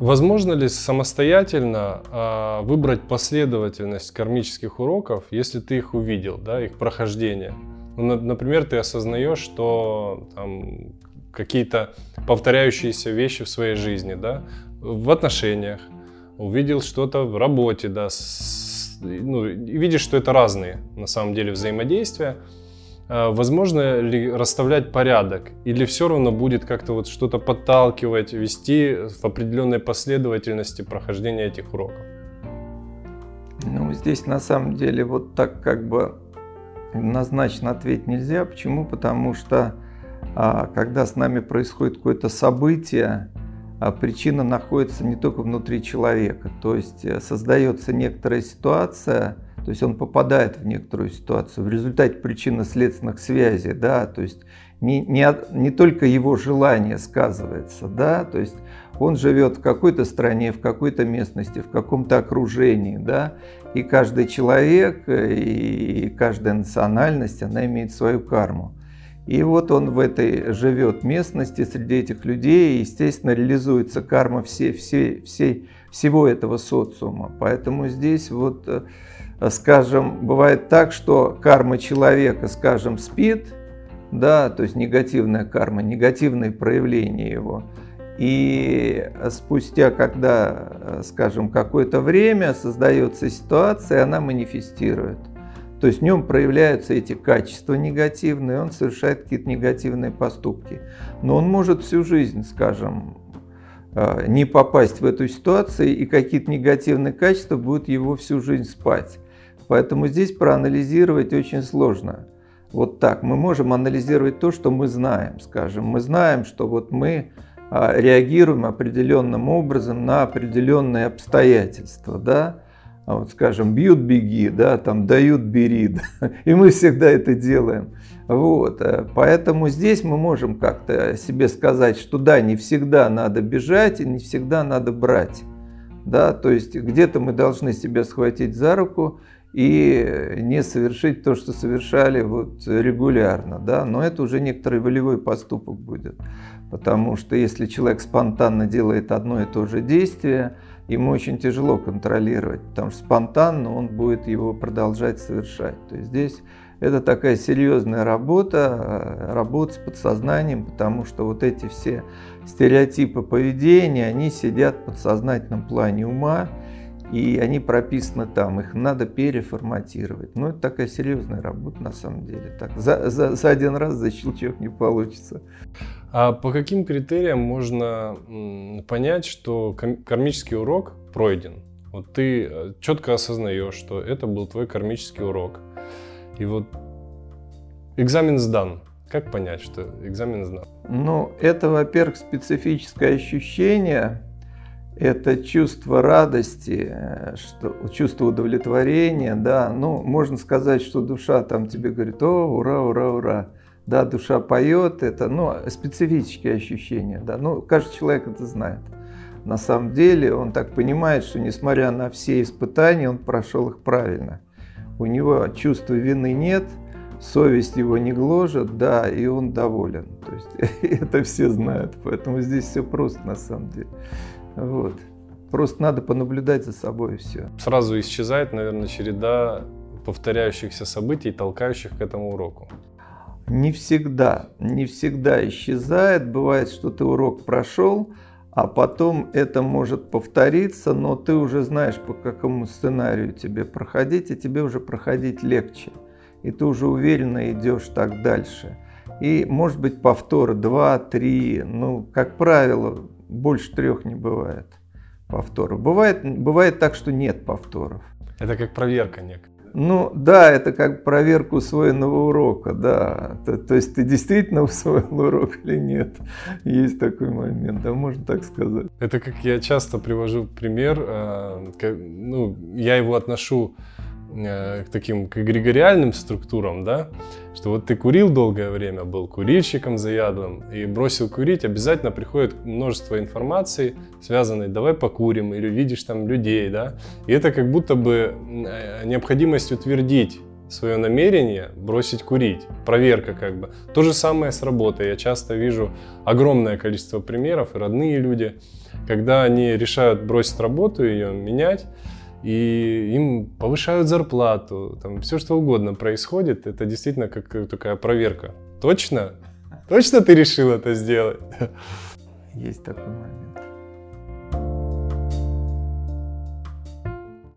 Возможно ли самостоятельно э, выбрать последовательность кармических уроков, если ты их увидел, да, их прохождение? Ну, например, ты осознаешь, что там, какие-то повторяющиеся вещи в своей жизни, да, в отношениях, увидел что-то в работе, да, с, ну, видишь, что это разные на самом деле взаимодействия. А, возможно ли расставлять порядок? Или все равно будет как-то вот что-то подталкивать, вести в определенной последовательности прохождения этих уроков? Ну, здесь на самом деле вот так как бы однозначно ответить нельзя. Почему? Потому что а, когда с нами происходит какое-то событие, а причина находится не только внутри человека. То есть э, создается некоторая ситуация, то есть он попадает в некоторую ситуацию в результате причинно-следственных связей, да, то есть не, не, не только его желание сказывается, да, то есть он живет в какой-то стране, в какой-то местности, в каком-то окружении, да, и каждый человек и каждая национальность, она имеет свою карму. И вот он в этой живет местности, среди этих людей, и, естественно, реализуется карма все, все, все, всего этого социума. Поэтому здесь вот, э, скажем, бывает так, что карма человека, скажем, спит, да, то есть негативная карма, негативные проявления его. И спустя, когда, скажем, какое-то время создается ситуация, она манифестирует. То есть в нем проявляются эти качества негативные, он совершает какие-то негативные поступки. Но он может всю жизнь, скажем, э, не попасть в эту ситуацию, и какие-то негативные качества будут его всю жизнь спать. Поэтому здесь проанализировать очень сложно. Вот так. Мы можем анализировать то, что мы знаем, скажем. Мы знаем, что вот мы а, реагируем определенным образом на определенные обстоятельства, да, а вот, скажем, бьют, беги, да, там дают, бери, да, и мы всегда это делаем. Вот, э, поэтому здесь мы можем как-то себе сказать, что да, не всегда надо бежать и не всегда надо брать, да, то есть где-то мы должны себя схватить за руку и не совершить то, что совершали вот регулярно, да, но это уже некоторый волевой поступок будет, потому что если человек спонтанно делает одно и то же действие, ему очень тяжело контролировать, потому что спонтанно он будет его продолжать совершать. То есть здесь это такая серьезная работа, работа с подсознанием, потому что вот эти все стереотипы поведения, они сидят в подсознательном плане ума, и они прописаны там, их надо переформатировать. Ну, это такая серьезная работа на самом деле. Так, за, за, за один раз за щелчок не получится. А по каким критериям можно понять, что кармический урок пройден? Вот ты э, четко осознаешь, что это был твой кармический урок. И вот экзамен сдан. Как понять, что экзамен сдан? Ну, это, во-первых, специфическое ощущение, это чувство радости, э, что, чувство удовлетворения, да, ну, можно сказать, что душа там тебе говорит, о, ура, ура, ура, да, душа поет, это, ну, специфические ощущения, да, ну, каждый человек это знает. На самом деле он так понимает, что несмотря на все испытания, он прошел их правильно. У него чувства вины нет, совесть его не гложет, да, и он доволен. То есть это все знают, поэтому здесь все просто на самом деле. Вот. Просто надо понаблюдать за собой и все. Сразу исчезает, наверное, череда повторяющихся событий, толкающих к этому уроку. Не всегда, не всегда исчезает. Бывает, что ты урок прошел, а потом это может повториться, но ты уже знаешь, по какому сценарию тебе проходить, и тебе уже проходить легче. И ты уже уверенно идешь так дальше. И может быть повтор 2, 3, ну, как правило, больше трех не бывает повторов. Бывает, бывает так, что нет повторов. Это как проверка некая. Ну да, это как проверка усвоенного урока, да. То, то есть ты действительно усвоил урок или нет. Есть такой момент, да, можно так сказать. Это как я часто привожу пример, э, ну, я его отношу к таким к эгрегориальным структурам, да, что вот ты курил долгое время, был курильщиком заядлым и бросил курить, обязательно приходит множество информации, связанной «давай покурим» или видишь там людей, да, и это как будто бы э, необходимость утвердить свое намерение бросить курить. Проверка как бы. То же самое с работой. Я часто вижу огромное количество примеров, родные люди, когда они решают бросить работу, ее менять, и им повышают зарплату, там все что угодно происходит, это действительно как такая проверка. Точно? Точно ты решил это сделать? Есть такой момент.